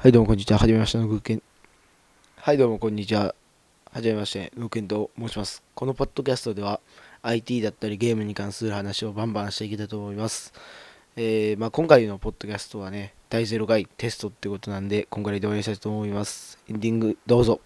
はい、どうもこんにちは。はじめましてのグーケン。はい、どうもこんにちは。はじめまして、グーケンと申します。このポッドキャストでは IT だったりゲームに関する話をバンバンしていきたいと思います。えーまあ、今回のポッドキャストはね、第0回テストってことなんで、今回で終わりにしたいと思います。エンディングどうぞ。